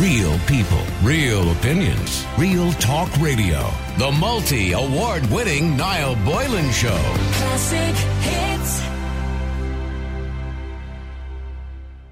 Real people, real opinions, real talk radio. The multi award winning Niall Boylan Show. Classic hits.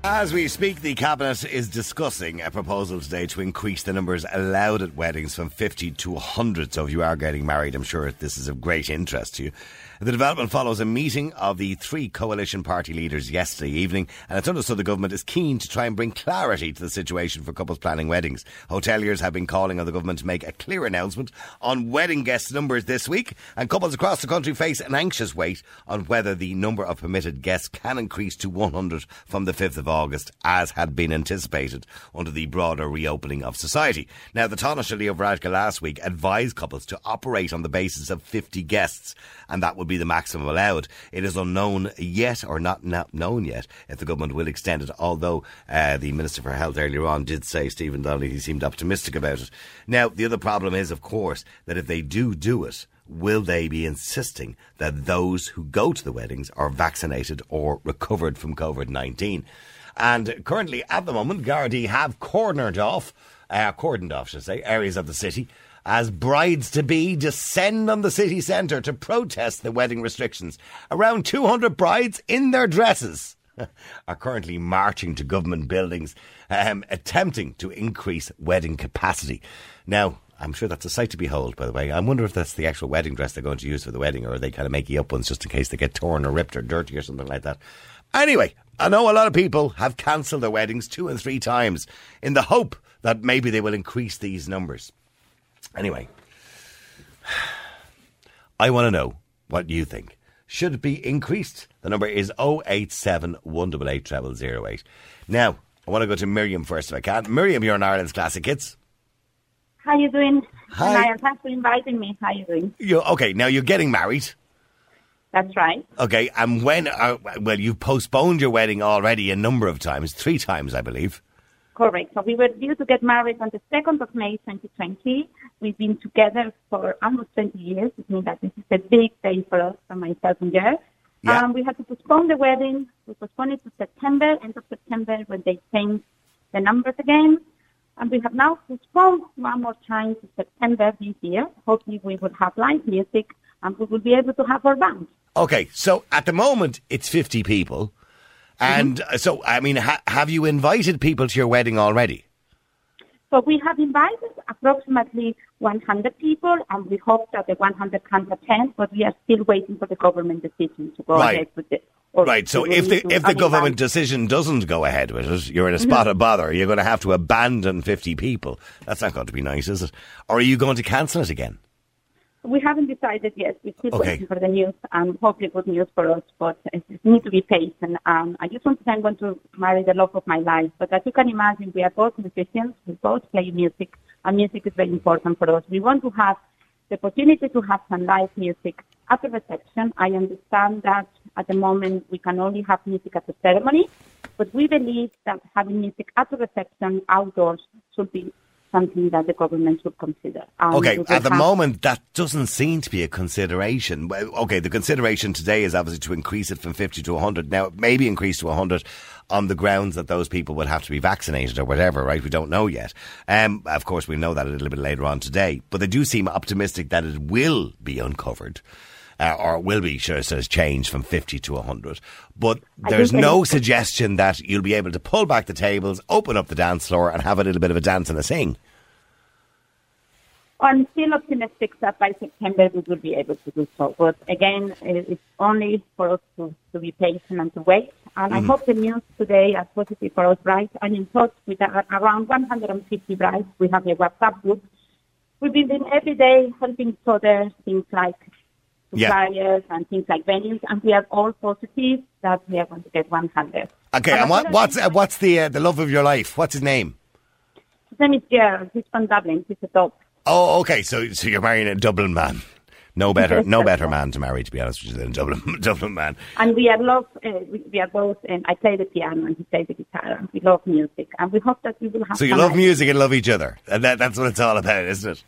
As we speak, the Cabinet is discussing a proposal today to increase the numbers allowed at weddings from 50 to 100. So if you are getting married, I'm sure this is of great interest to you. The development follows a meeting of the three coalition party leaders yesterday evening, and it's understood the government is keen to try and bring clarity to the situation for couples planning weddings. Hoteliers have been calling on the government to make a clear announcement on wedding guest numbers this week, and couples across the country face an anxious wait on whether the number of permitted guests can increase to 100 from the 5th of August, as had been anticipated under the broader reopening of society. Now, the Taoiseach of Varadkar last week advised couples to operate on the basis of 50 guests, and that would be the maximum allowed. It is unknown yet, or not, not known yet, if the government will extend it, although uh, the Minister for Health earlier on did say, Stephen Donnelly, he seemed optimistic about it. Now, the other problem is, of course, that if they do do it, will they be insisting that those who go to the weddings are vaccinated or recovered from COVID 19? And currently, at the moment, Gardaí have cornered off, uh, cordoned off, should I say, areas of the city as brides to be descend on the city centre to protest the wedding restrictions. Around 200 brides in their dresses are currently marching to government buildings, um, attempting to increase wedding capacity. Now, I'm sure that's a sight to behold, by the way. I wonder if that's the actual wedding dress they're going to use for the wedding, or are they kind of making up ones just in case they get torn or ripped or dirty or something like that? Anyway, I know a lot of people have cancelled their weddings two and three times in the hope that maybe they will increase these numbers. Anyway, I want to know what you think. Should it be increased? The number is 087 188 Now, I want to go to Miriam first if I can. Miriam, you're in Ireland's Classic Hits. How you doing? Hi. Thanks for inviting me. How you doing? You okay? Now you're getting married. That's right. Okay, and when? Are, well, you've postponed your wedding already a number of times, three times, I believe. Correct. So we were due to get married on the 2nd of May 2020. We've been together for almost 20 years. It means that this is a big day for us, for myself and girl. Yeah. Um, we had to postpone the wedding. We postponed it to September, end of September, when they changed the numbers again. And we have now postponed one more time to September this year. Hopefully we will have live music and we will be able to have our band. Okay, so at the moment it's 50 people. And uh, so, I mean, ha- have you invited people to your wedding already? So we have invited approximately 100 people, and we hope that the 100 can attend, but we are still waiting for the government decision to go Right. ahead with it. Right, so if the if the government decision doesn't go ahead with it, you're in a spot of bother. You're going to have to abandon 50 people. That's not going to be nice, is it? Or are you going to cancel it again? We haven't decided yet. We're still Okay. waiting for the news, and hopefully good news for us, but it it need to be patient. Um, I just want to say I'm going to marry the love of my life, but as you can imagine, we are both musicians, we both play music, and music is very important for us. We want to have the opportunity to have some live music at the reception. I understand that at the moment we can only have music at the ceremony, but we believe that having music at the reception outdoors should be something that the government should consider. Um, Okay, at the moment, that doesn't seem to be a consideration. Okay, the consideration today is obviously to increase it from 50 to 100. Now, it may be increased to 100 on the grounds that those people would have to be vaccinated or whatever, right? We don't know yet. Um, of course, we know that a little bit later on today. But they do seem optimistic that it will be uncovered. Uh, or will be, sure, says change from 50 to 100. But there's no suggestion that you'll be able to pull back the tables, open up the dance floor, and have a little bit of a dance and a sing. I'm still optimistic that by September we will be able to do so. But again, it's only for us to, to be patient and to wait. And I hope the news today is positive for us right? I'm in touch with around 150 brides. We have a WhatsApp group. We've been every day helping each other, things like Yeah. and things like venues. And we are all positive that we are going to get 100. Okay, And and what, what's uh, what's the uh, the love of your life? What's his name? His name is Gerald. He's from Dublin. He's a dog. Oh, okay. So so you're marrying a Dublin man. No better, Yes, no better right. man to marry, to be honest with you, than a Dublin Dublin man. And we are love, uh, we, are both, and I play the piano and he plays the guitar, and we love music, and we hope that we will have. So you love music and love each other, and that, that's what it's all about, isn't it?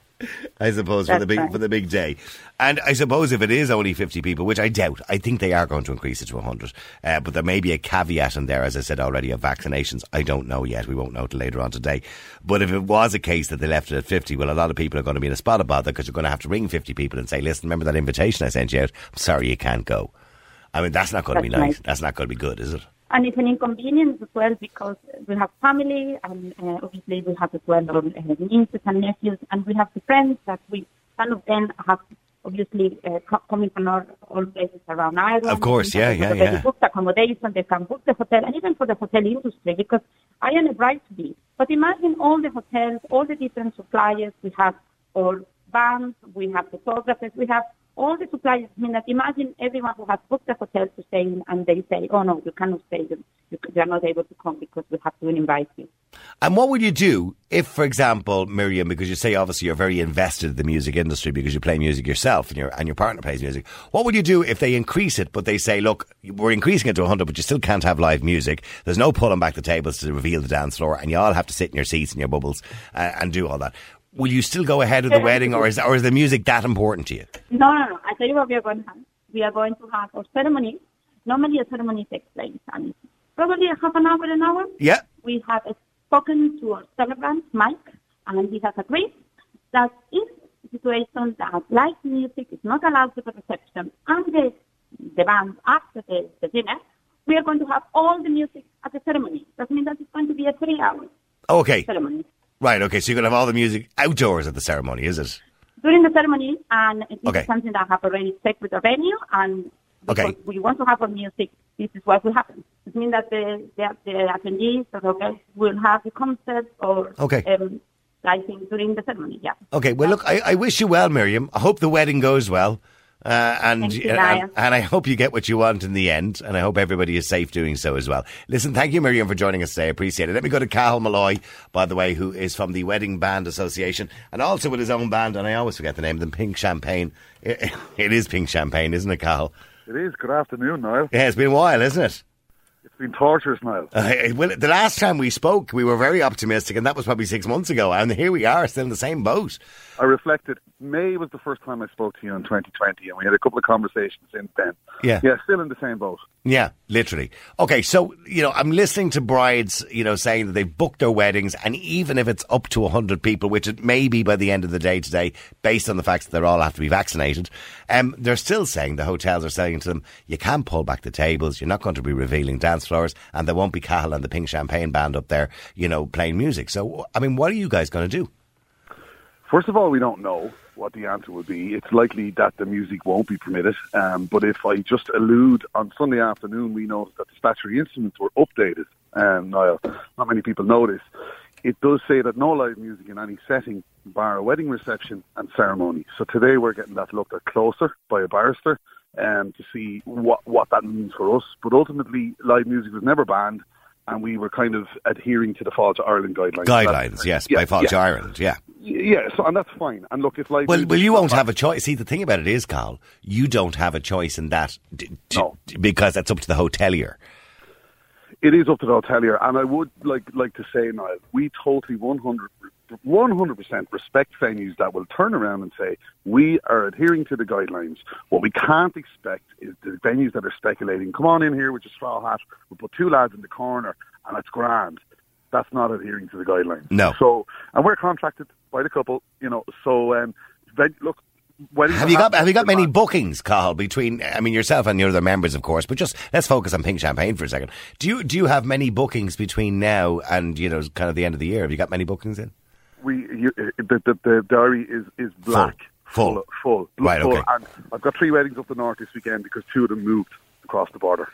I suppose for the big right. for the big day, and I suppose if it is only fifty people, which I doubt, I think they are going to increase it to hundred. Uh, but there may be a caveat in there, as I said already, of vaccinations. I don't know yet. We won't know till later on today. But if it was a case that they left it at fifty, well, a lot of people are going to be in a spot about that because you're going to have to ring fifty people and say, "Listen, remember that invitation I sent you out? I'm sorry, you can't go." I mean, that's not going to be That's nice. That's not going to be good, is it? And it's an inconvenience as well because we have family and uh, obviously we have as well our uh, nieces and nephews and we have the friends that we, some of them have obviously uh, co- coming from all, all places around Ireland. Of course, yeah, They yeah, have yeah. booked accommodation, they can book the hotel and even for the hotel industry because I am a bride to be. But imagine all the hotels, all the different suppliers, we have all bands, we have photographers, we have all the suppliers. I mean, that imagine everyone who has booked a hotel to stay in and they say, oh no, you cannot stay, you, you, are not able to come because we have to invite you. And what would you do if, for example, Miriam, because you say obviously you're very invested in the music industry because you play music yourself and your and your partner plays music. What would you do if they increase it, but they say, look, we're increasing it to 100, but you still can't have live music. There's no pulling back the tables to reveal the dance floor, and you all have to sit in your seats and your bubbles uh, and do all that. Will you still go ahead with the wedding, or is or is the music that important to you? No, no, no. I tell you what we are going to have. We are going to have our ceremony. Normally a ceremony takes place and probably a half an hour, an hour. Yeah. We have spoken to our celebrant, Mike, and he has agreed that in a situation that live music is not allowed to the reception and the, the band after the, the dinner, we are going to have all the music at the ceremony. That means that it's going to be a three-hour Okay. ceremony. Right. Okay. So you're going to have all the music outdoors at the ceremony, is it? during the ceremony, and this Okay. something that I have already checked with the venue, and Okay. we want to have our music, this is what will happen. It means that the, the, the attendees or the guests will have the concert or Okay. um, I think during the ceremony, yeah. Okay, well, look, I, I wish you well, Miriam. I hope the wedding goes well. Uh, and, Thank you, and, and I hope you get what you want in the end, and I hope everybody is safe doing so as well. Listen, thank you, Miriam, for joining us today. I appreciate it. Let me go to Cathal Molloy, by the way, who is from the Wedding Band Association, and also with his own band, and I always forget the name of them, Pink Champagne. It, it is Pink Champagne, isn't it, Cahill? It is. Good afternoon, Niall. Yeah, it's been a while, isn't it? Been torturous, now. Uh, well, the last time we spoke, we were very optimistic, and that was probably six months ago, and here we are, still in the same boat. I reflected. May was the first time I spoke to you in 2020, and we had a couple of conversations since then. Yeah. Yeah, still in the same boat. Yeah, literally. Okay, so, you know, I'm listening to brides, you know, saying that they've booked their weddings, and even if it's up to 100 people, which it may be by the end of the day today, based on the fact that they all have to be vaccinated, um, they're still saying, the hotels are saying to them, you can't pull back the tables, you're not going to be revealing dance floors, and there won't be Cathal and the Pink Champagne Band up there, you know, playing music. So, I mean, what are you guys going to do? First of all, we don't know what the answer will be. It's likely that the music won't be permitted. Um, but if I just allude, on Sunday afternoon, we noticed that the statutory instruments were updated. Um, Niall, not many people know this. It does say that no live music in any setting, bar a wedding reception and ceremony. So today we're getting that looked at closer by a barrister um, to see what, what that means for us. But ultimately, live music was never banned, and we were kind of adhering to the Fáilte Ireland guidelines. Guidelines, yes, Yeah, by Fall yeah. to Ireland, yeah. Yeah, so, and that's fine. And look, if live Well, well, you won't have a choice. See, the thing about it is, Carl, you don't have a choice in that d- d- No. because that's up to the hotelier. It is up to the hotelier, and I would like like to say, Niall, we totally 100 100% respect venues that will turn around and say we are adhering to the guidelines. What we can't expect is the venues that are speculating. Come on in here with your straw hat. We'll put two lads in the corner, and it's grand. That's not adhering to the guidelines. No. So, and we're contracted by the couple, you know. So, um, ven- look. Have you got. Have you got many bookings, Carl? Between I mean yourself and your other members, of course. But just let's focus on Pink Champagne for a second. Do you do you have many bookings between now and you know kind of the end of the year? Have you got many bookings in? We you, the, the the diary is is black, Full. full, full, Right, full. okay. And I've got three weddings up the north this weekend because two of them moved across the border.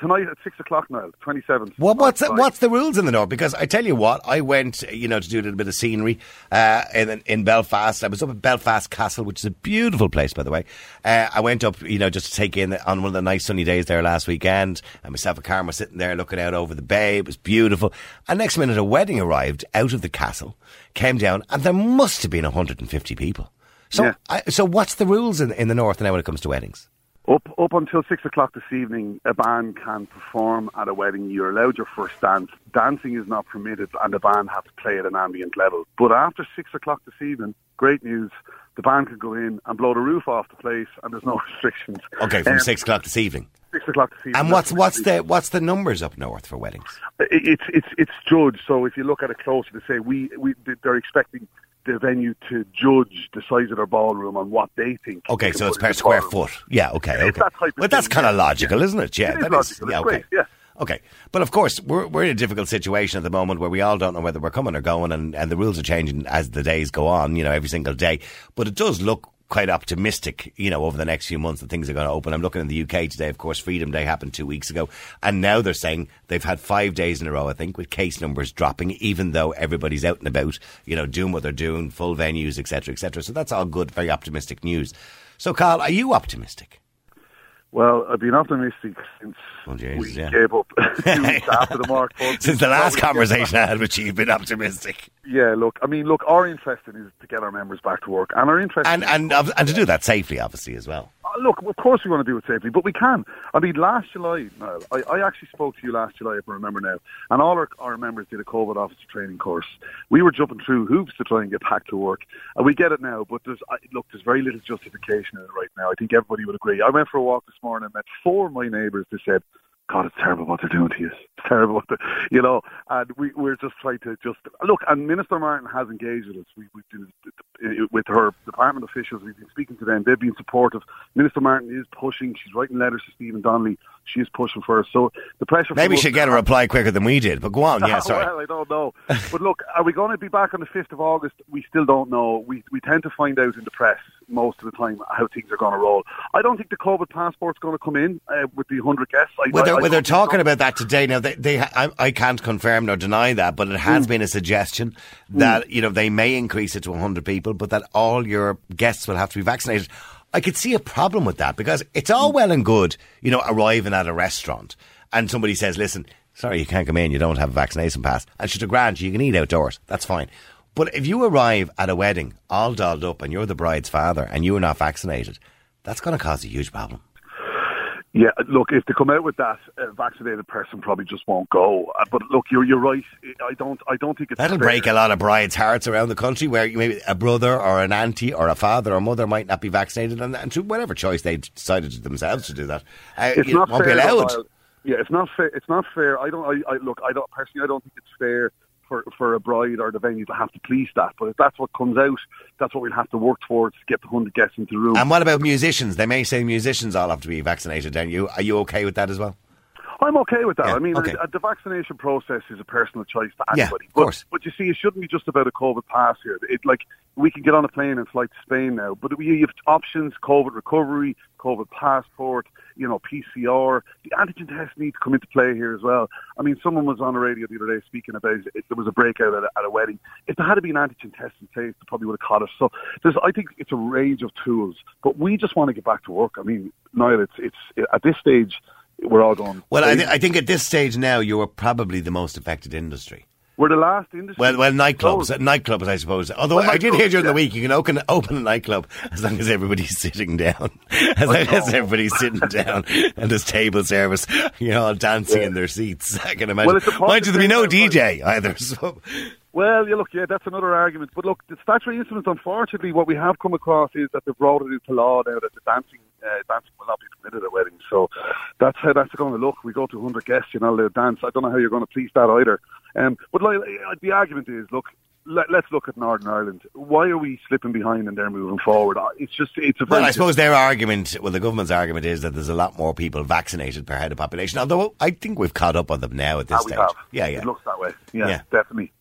Tonight at six o'clock now, twenty seventh. What, what's the, what's the rules in the north? Because I tell you what, I went, you know, to do a little bit of scenery uh, in in Belfast. I was up at Belfast Castle, which is a beautiful place, by the way. Uh, I went up, you know, just to take in on one of the nice sunny days there last weekend. And myself and Karen were sitting there looking out over the bay. It was beautiful. And next minute, a wedding arrived out of the castle, came down, and there must have been 150 people. So, Yeah. I, so what's the rules in in the north now when it comes to weddings? Up up until six o'clock this evening, a band can perform at a wedding. You're allowed your first dance. Dancing is not permitted, and the band have to play at an ambient level. But after six o'clock this evening, great news. The band can go in and blow the roof off the place, and there's no restrictions. Okay, from Um, six o'clock this evening. Six o'clock this evening. And what's what's the what's the numbers up north for weddings? it's it's it's judged. So if you look at it closer, to say we we they're expecting the venue to judge the size of their ballroom on what they think. Okay, so it's per square ballroom. foot. Yeah, okay, It's okay. that type But that's kind of yeah. logical, isn't it? Yeah, It is that logical. yeah, okay. great, yeah. Okay, but of course we're we're in a difficult situation at the moment where we all don't know whether we're coming or going, and, and the rules are changing as the days go on. You know, every single day. But it does look quite optimistic. You know, over the next few months that things are going to open. I'm looking in the UK today. Of course, Freedom Day happened two weeks ago, and now they're saying they've had five days in a row. I think with case numbers dropping, even though everybody's out and about. You know, doing what they're doing, full venues, etc., etc. So that's all good, very optimistic news. So, Carl, are you optimistic? Well, I've been optimistic since Oh, jeez, we yeah. gave up after the mark. Since the last conversation I had with you, you've been optimistic. Yeah, look, I mean, look, our interest is to get our members back to work, and our interest And, and, and to do that safely, obviously, as well. Look, of course we want to do it safely, but we can. I mean, last July, Niall, I, I actually spoke to you last July, if I remember now, and all our, our members did a COVID officer training course. We were jumping through hoops to try and get back to work, and we get it now. But there's, I, look, there's very little justification in it right now. I think everybody would agree. I went for a walk this morning and met four of my neighbours that said, God, it's terrible what they're doing to you. It's terrible, you know. And we, we're just trying to just look. And Minister Martin has engaged with us. We, we've been with her department officials. We've been speaking to them. They've been supportive. Minister Martin is pushing. She's writing letters to Stephen Donnelly. She is pushing for us. So the pressure. Maybe should get a reply quicker than we did, but go on. Yeah, sorry. well, I don't know. but look, are we going to be back on the 5th of August? We still don't know. We, we tend to find out in the press most of the time how things are going to roll. I don't think the COVID passport's going to come in uh, with the 100 guests. I, Well, they're, I well, they're don't think so. talking about that today. Now, they, they I, I can't confirm nor deny that, but it has Hmm. been a suggestion that you know they may increase it to 100 people, but that all your guests will have to be vaccinated. I could see a problem with that because it's all well and good, you know, arriving at a restaurant and somebody says, "Listen, sorry, you can't come in. You don't have a vaccination pass." And she's a grant. You can eat outdoors. That's fine. But if you arrive at a wedding all dolled up and you're the bride's father and you're not vaccinated, that's going to cause a huge problem. Yeah, look, if they come out with that, a vaccinated person probably just won't go. Uh, But look, you're you're right. I don't I don't think it's That'll fair. break a lot of brides' hearts around the country where maybe a brother or an auntie or a father or mother might not be vaccinated and, and through whatever choice they decided themselves to do that, uh, It's not won't fair. be allowed. Yeah, it's not fair. It's not fair. I don't. I, I look. I don't personally. I don't think it's fair for for a bride or the venue to have to please that. But if that's what comes out, that's what we'll have to work towards to get the hundred guests into the room. And what about musicians? They may say musicians all have to be vaccinated. Then you are you okay with that as well? I'm okay with that. Yeah, I mean, okay. the vaccination process is a personal choice to Yeah, anybody. of but, course. but you see, it shouldn't be just about a COVID pass here. It like we can get on a plane and fly to Spain now, but we you have options: COVID recovery, COVID passport, you know, PCR. The antigen test needs to come into play here as well. I mean, someone was on the radio the other day speaking about if there was a breakout at a, at a wedding. If there had to be an antigen test in place, they probably would have caught us. So there's, I think it's a range of tools, but we just want to get back to work. I mean, Niall, it's it's at this stage we're all going. Well, I, th- I think at this stage now you are probably the most affected industry. We're the last industry. Well, well, nightclubs, uh, nightclubs, I suppose. Although Well, I did hear during the week you can open open a nightclub as long as everybody's sitting down, as long as everybody's sitting down, and there's table service. You know, all dancing in their seats. I can imagine. Well, Mind you, there'll be no DJ either. So. Well, yeah, look, yeah, that's another argument. But look, the statutory instruments, unfortunately, what we have come across is that they've brought it into law now that the dancing uh, dancing will not be permitted at weddings. So that's how that's going to look. We go to 100 guests, you know, they'll dance. I don't know how you're going to please that either. Um, but like, uh, the argument is, look, let, let's look at Northern Ireland. Why are we slipping behind and they're moving forward? Uh, It's just, it's a very Well, I suppose their argument, well, the government's argument is that there's a lot more people vaccinated per head of population. Although I think we've caught up on them now at this Ah, stage. have. Yeah, yeah. It looks that way. Yeah, Yeah. definitely.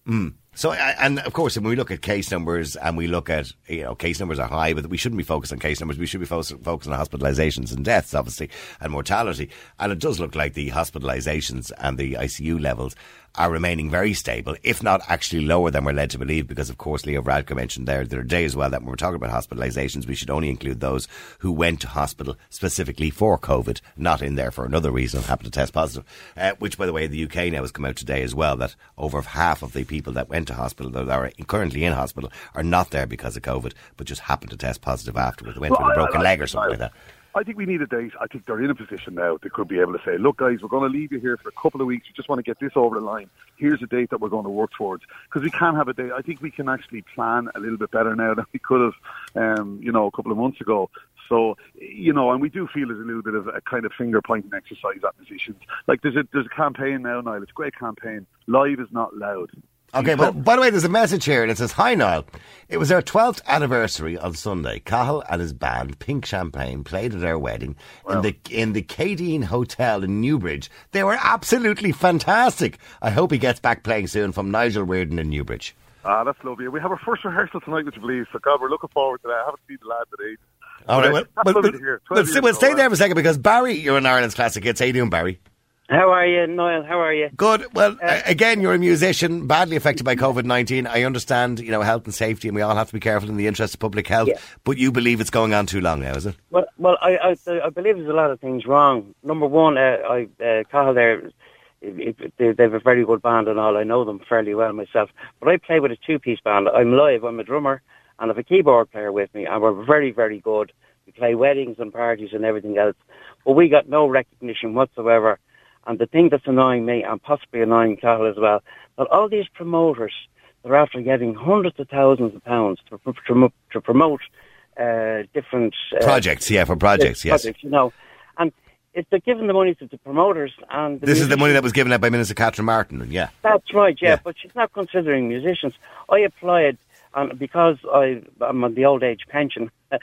So, and of course, when we look at case numbers and we look at, you know, case numbers are high, but we shouldn't be focused on case numbers. We should be focused, on hospitalizations and deaths, obviously, and mortality. And it does look like the hospitalizations and the ICU levels are remaining very stable, if not actually lower than we're led to believe, because of course Leo Varadkar mentioned there the other day as well that when we're talking about hospitalizations, we should only include those who went to hospital specifically for COVID, not in there for another reason and happened to test positive. Uh, which, by the way, the UK now has come out today as well that over half of the people that went to hospital, that are currently in hospital, are not there because of COVID, but just happened to test positive afterwards. They went Well, with a I- broken I- leg or something like that. I think we need a date. I think they're in a position now they could be able to say, look, guys, we're going to leave you here for a couple of weeks. We just want to get this over the line. Here's a date that we're going to work towards. Because we can have a date. I think we can actually plan a little bit better now than we could have, um, you know, a couple of months ago. So, you know, and we do feel there's a little bit of a kind of finger pointing exercise at musicians. Like there's a there's a campaign now, Niall. It's a great campaign. Live is not loud. Okay, but by the way, there's a message here and it says, Hi Niall. It was our 12th anniversary on Sunday. Cathal and his band, Pink Champagne, played at our wedding in the in the Keadeen Hotel in Newbridge. They were absolutely fantastic. I hope he gets back playing soon from Nigel Reardon in Newbridge. Ah, that's lovely. We have our first rehearsal tonight, would you believe? So, God, we're looking forward to that. I haven't seen the lads at ages. All right, well, well, lovely well, to hear. well, 12 stay- years well, ago, stay right? there for a second because Barry, you're in Ireland's Classic Hits. How you doing, Barry? How are you, Niall? How are you? Good. Well, Uh, again, you're a musician, badly affected by COVID nineteen. I understand, you know, health and safety, and we all have to be careful in the interest of public health. Yeah. But you believe it's going on too long now, is it? Well, well, I, I, I believe there's a lot of things wrong. Number one, uh, I, uh, Cathal there, it, it, they, they have a very good band and all. I know them fairly well myself. But I play with a two-piece band. I'm live. I'm a drummer and I have a keyboard player with me, and we're very, very good. We play weddings and parties and everything else, but we got no recognition whatsoever. And the thing that's annoying me, and possibly annoying Cathal as well, that all these promoters, they're after getting hundreds of thousands of pounds to, to, promote- to promote uh, different uh, Projects, yeah, for projects, yes. projects, you know. And if they're giving the money to the promoters and the This is the money that was given out by Minister Catherine Martin. Yeah. That's right, yeah, Yeah. but she's not considering musicians. I applied, and because I, I'm on the old age pension, uh,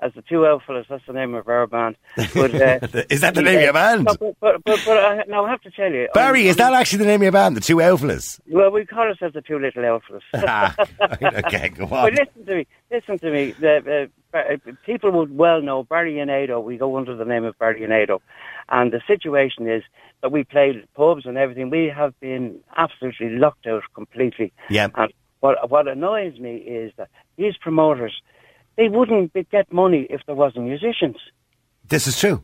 as the two Elfellas, that's the name of our band. But, uh, Is that the name of your band? No, but, but, but, but I, now I have to tell you, Barry, I'm- is that actually the name of your band, the Two Elflas? Well, we call ourselves the two little Elfellas. ah, okay, go But on. listen to me. Listen to me. The, uh, uh, people would well know Barry and Ado. We go under the name of Barry and Ado, and the situation is that we played pubs and everything. We have been absolutely locked out completely. Yeah. And what what annoys me is that these promoters, they wouldn't be, get money if there wasn't musicians. This is true.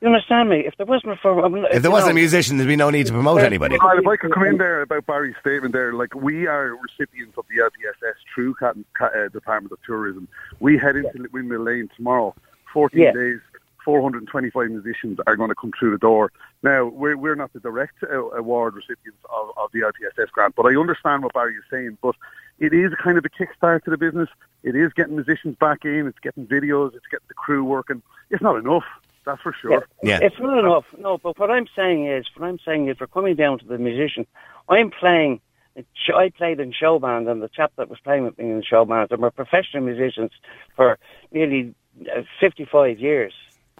You understand me? If there wasn't for If there wasn't a musician, there'd be no need to promote anybody. Niall, if I could come in there about Barry's statement there, like we are recipients of the LPSS True Cat, Cat, uh, Department of Tourism. We head into Windmill Lane tomorrow. 14 Yeah. days, 425 musicians are going to come through the door. Now, we're, we're not the direct uh, award recipients of, of the LPSS grant, but I understand what Barry is saying. But it is kind of a kickstart to the business. It is getting musicians back in, it's getting videos, it's getting the crew working. It's not enough, that's for sure. Yeah. yeah. It's not enough. No, but what I'm saying is, what I'm saying is, we're coming down to the musician. I'm playing. I played in show band, and the chap that was playing with me in the show band, and we're professional musicians for nearly uh, 55 years,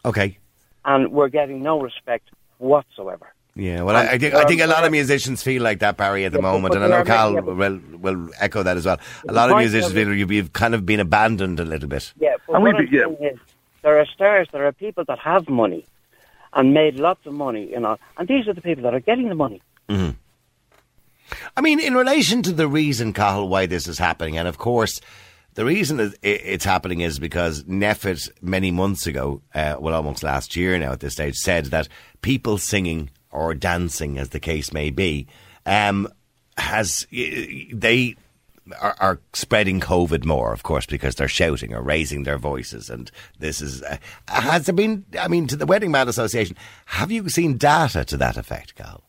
Okay. and we're getting no respect whatsoever. Yeah, well, I, I think I think a lot of musicians feel like that, Barry, at the Yeah, but- moment, and I know there are Cal yeah, will will echo that as well. A lot of musicians of it- feel you've, you've kind of been abandoned a little bit. Yeah, but And what we I'm be- yeah. saying is, there are stars, there are people that have money and made lots of money, you know, and these are the people that are getting the money. Mm-hmm. I mean, in relation to the reason, Cathal, why this is happening, and of course, the reason it's happening is because NPHET, many months ago, uh, well, almost last year now at this stage, said that people singing or dancing, as the case may be, um, has they are, are spreading COVID more, of course, because they're shouting or raising their voices, and this is uh, has there been? I mean, to the Wedding Band Association, have you seen data to that effect, Cathal?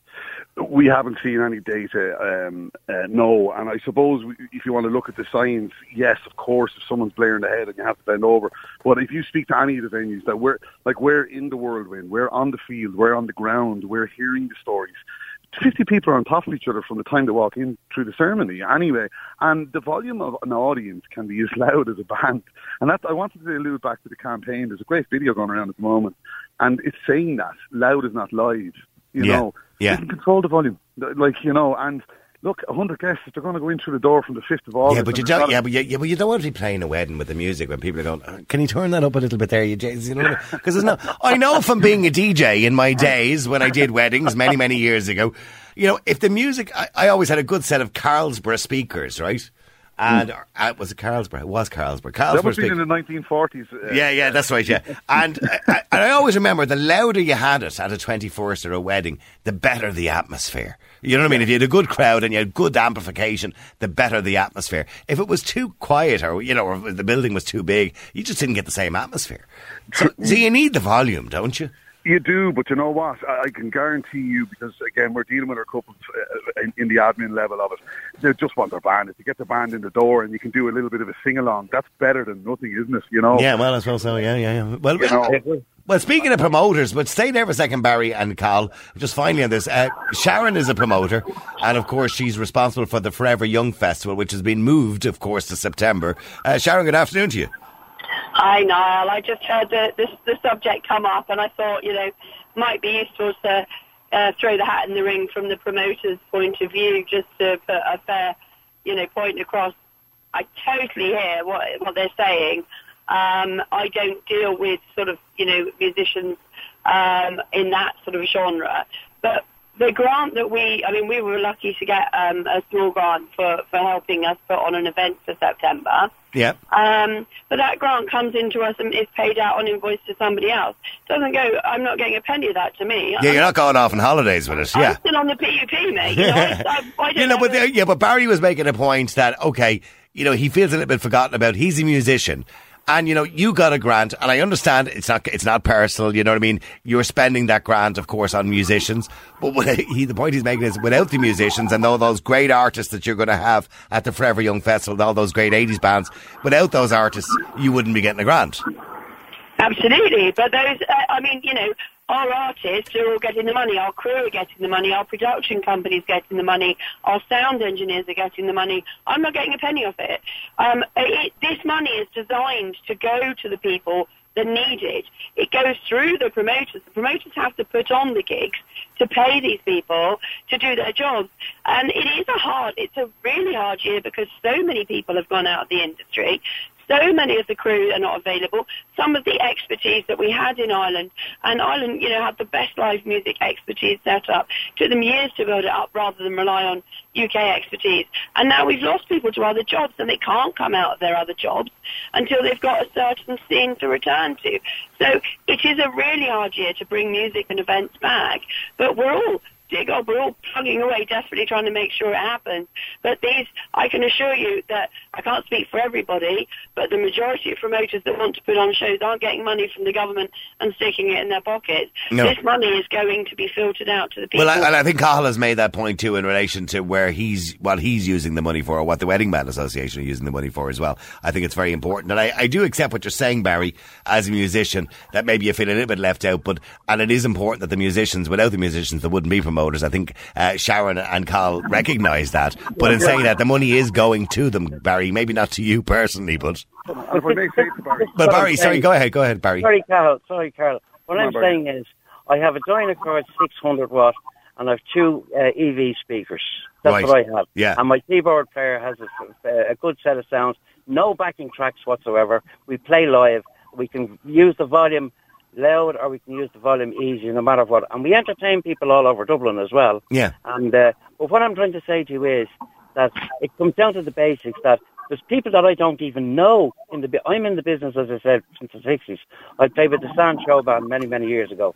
We haven't seen any data, um, uh, no. And I suppose if you want to look at the science, yes, of course, if someone's blaring the head and you have to bend over. But if you speak to any of the venues that we're like, we're in the whirlwind, we're on the field, we're on the ground, we're hearing the stories. 50 people are on top of each other from the time they walk in through the ceremony anyway. And the volume of an audience can be as loud as a band. And that, I wanted to allude back to the campaign. There's a great video going around at the moment. And it's saying that loud is not live. You Yeah, know, yeah. They can control the volume. Like, you know, and look, 100 guests, they're going to go in through the door from the 5th of August. Yeah, but you don't. Yeah, but you, yeah, but you don't want to be playing a wedding with the music when people are going. "Uh, Can you turn that up a little bit there, you Jays? You know, because there's no. I know from being a DJ in my days when I did weddings many many years ago. You know, if the music, I, I always had a good set of Carlsberg speakers, right? And uh, was it Carlsbro? It was Carlsberg? That Carlsbro's was big. in the 1940s. uh, Yeah, yeah, that's right. Yeah, and I, and I always remember the louder you had it at a twenty-first or a wedding, the better the atmosphere. You know what I mean? If you had a good crowd and you had good amplification, the better the atmosphere. If it was too quiet or you know, or the building was too big, you just didn't get the same atmosphere. So, so you need the volume, don't you? You do, but you know what? I, I can guarantee you because again, we're dealing with our couples uh, in, in the admin level of it. They just want their band. If you get the band in the door and you can do a little bit of a sing along, that's better than nothing, isn't it? You know. Yeah, well, I suppose so. Yeah, yeah, yeah. Well, You know. Well, speaking of promoters, but stay there for a second, Barry and Carl. Just finally on this, uh, Sharon is a promoter, and of course she's responsible for the Forever Young Festival, which has been moved, of course, to September. Uh, Sharon, good afternoon to you. Hi, Niall. I just heard the, this, the subject come up, and I thought, you know, might be useful to uh, throw the hat in the ring from the promoter's point of view, just to put a fair, you know, point across. I totally hear what what they're saying. Um, I don't deal with sort of, you know, musicians um, in that sort of genre, but the grant that we, I mean, we were lucky to get um, a small grant for, for helping us put on an event for September. Yeah. Um, but that grant comes into us and is paid out on invoice to somebody else. Doesn't go. I'm not getting a penny of that to me. Yeah, you're not going off on holidays with us. Yeah. I'm still on the PUP, mate. You know, I, I, I you know, but have a- the- yeah, but Barry was making a point that okay, you know, he feels a little bit forgotten about. He's a musician. And you know, you got a grant, and I understand it's not it's not personal. You know what I mean? You're spending that grant, of course, on musicians. But he, the point he's making is, without the musicians and all those great artists that you're going to have at the Forever Young Festival, and all those great '80s bands, without those artists, you wouldn't be getting a grant. Absolutely, but those, uh, I mean, you know, our artists are all getting the money, our crew are getting the money, our production company's getting the money, our sound engineers are getting the money. I'm not getting a penny of it. Um, it this money is designed to go to the people that need it. It goes through the promoters. The promoters have to put on the gigs to pay these people to do their jobs. And it is a hard, it's a really hard year because so many people have gone out of the industry. So many of the crew are not available. Some of the expertise that we had in Ireland, and Ireland, you know, had the best live music expertise set up. Took them years to build it up rather than rely on UK expertise. And now we've lost people to other jobs and they can't come out of their other jobs until they've got a certain scene to return to. So it is a really hard year to bring music and events back. But we're all we're all plugging away desperately trying to make sure it happens. But these, I can assure you that I can't speak for everybody, but the majority of promoters that want to put on shows aren't getting money from the government and sticking it in their pockets. No. This money is going to be filtered out to the people. Well, I, and I think Cathal has made that point too in relation to where he's what he's using the money for, or what the Wedding Band Association are using the money for as well. I think it's very important, and I, I do accept what you're saying, Barry, as a musician, that maybe you feel a little bit left out, but and it is important that the musicians, without the musicians, there wouldn't be promoters. I think uh, Sharon and Carl recognise that, but in saying that, the money is going to them, Barry. Maybe not to you personally, but And if I may say to Barry, but Barry, sorry, go ahead, go ahead, Barry. Sorry, Carl. Sorry, Carl. What Come I'm on, Barry. saying is, I have a Dynacord 600 watt, and I have two uh, EV speakers. That's Right. what I have. Yeah. And my keyboard player has a, a good set of sounds, no backing tracks whatsoever. We play live. We can use the volume loud or we can use the volume easy, no matter what. And we entertain people all over Dublin as well. Yeah. And uh, but what I'm trying to say to you is that it comes down to the basics that there's people that I don't even know in the. I'm in the business, as I said, since the '60s. I played with the Sand Show Band many, many years ago,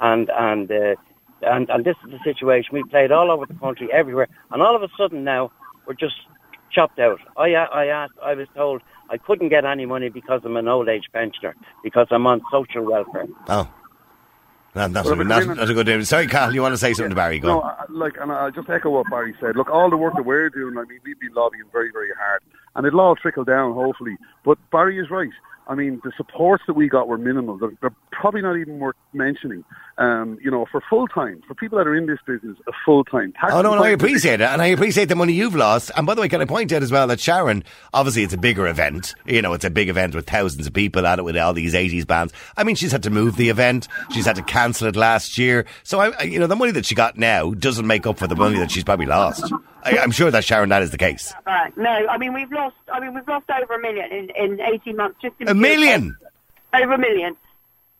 and and uh, and and this is the situation. We played all over the country, everywhere, and all of a sudden now we're just chopped out. I, I asked, I was told I couldn't get any money because I'm an old age pensioner because I'm on social welfare. Oh. Not, not, Well, a, but not, then- not a good day. Sorry, Carl, you want to say something to Barry? Go No, on. I- like, and I'll just echo what Barry said. Look, all the work that we're doing, I mean, we've been lobbying very, very hard, and it'll all trickle down, hopefully. But Barry is right. I mean, the supports that we got were minimal. They're, they're probably not even worth mentioning. Um, you know, for full time, for people that are in this business, a full time. Oh no, no, I appreciate it, and I appreciate the money you've lost. And by the way, can I point out as well that Sharon, obviously, it's a bigger event. You know, it's a big event with thousands of people at it with all these '80s bands. I mean, she's had to move the event. She's had to cancel it last year. So, I, I- you know, the money that she got now doesn't make up for the money that she's probably lost. I, I'm sure that Sharon, that is the case. Right. No, I mean we've lost. I mean we've lost over a million in, in eighteen months. Just in A million. over a million.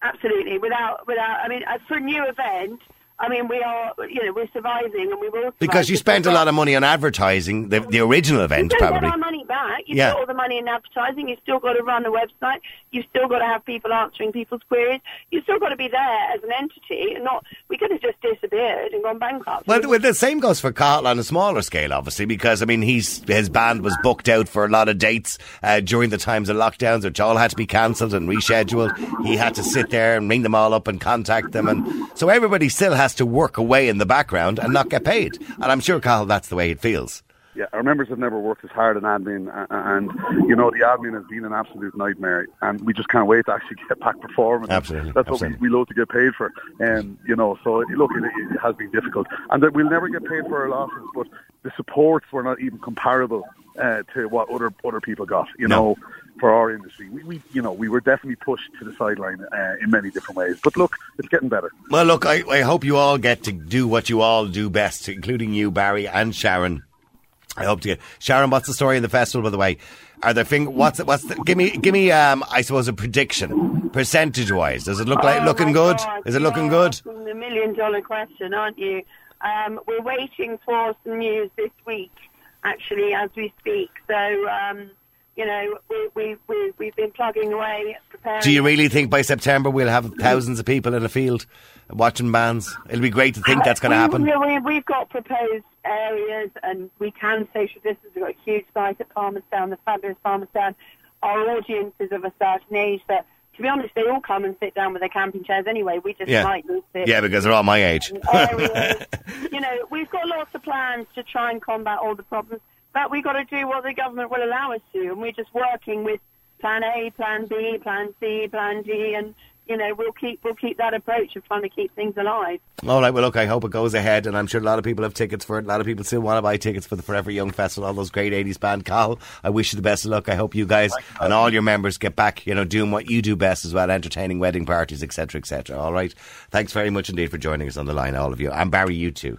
Absolutely. Without without. I mean, uh, for a new event. I mean, we are. You know, we're surviving, and we will. Because you spent a lot of money on advertising the, the original event, probably. Money back. You've Yeah. got all the money in advertising. You've still got to run the website. You've still got to have people answering people's queries. You've still got to be there as an entity. And not we could have just disappeared and gone bankrupt. Well, well, the same goes for Carl on a smaller scale, obviously, because I mean, he's his band was booked out for a lot of dates uh, during the times of lockdowns, which all had to be cancelled and rescheduled. He had to sit there and ring them all up and contact them, and so everybody still has to work away in the background and not get paid. And I'm sure, Carl, that's the way it feels. Yeah, our members have never worked as hard in admin, a- and you know the admin has been an absolute nightmare, and we just can't wait to actually get back performing. Absolutely, that's absolutely. what we, we love to get paid for, and you know, so look, it, it has been difficult, and that we'll never get paid for our losses, but the supports were not even comparable uh, to what other other people got. You No. know, for our industry, we, we you know we were definitely pushed to the sideline uh, in many different ways, but look, it's getting better. Well, look, I, I hope you all get to do what you all do best, including you, Barry and Sharon. I hope to get Sharon. What's the story in the festival, by the way? Are there thing? What's what's the, give me give me um I suppose a prediction percentage wise. Does it look like Oh, looking good? God, Is it you're looking good? The million dollar question, aren't you? Um, we're waiting for some news this week, actually, as we speak. So, um, you know, we, we, we, we've been plugging away, preparing. Do you really think by September we'll have thousands of people in the field watching bands? It'll be great to think uh, that's going to happen. We, we, we've got proposed areas, and we can social distance. We've got a huge site at Palmerstown, the fabulous Palmerstown. Our audience is of a certain age that, to be honest, they all come and sit down with their camping chairs anyway. We just Yeah. might move to Yeah, because they're all my age. you know, we've got lots of plans to try and combat all the problems, but we've got to do what the government will allow us to, and we're just working with Plan A, Plan B, Plan C, Plan D, and you know, we'll keep we'll keep that approach of trying to keep things alive. All right, well, look, I hope it goes ahead, and I'm sure a lot of people have tickets for it. A lot of people still want to buy tickets for the Forever Young Festival, all those great 80s band. Carl, I wish you the best of luck. I hope you guys and all your members get back, you know, doing what you do best as well, entertaining wedding parties, etc., etc. All right? Thanks very much indeed for joining us on the line, all of you. And Barry, you too.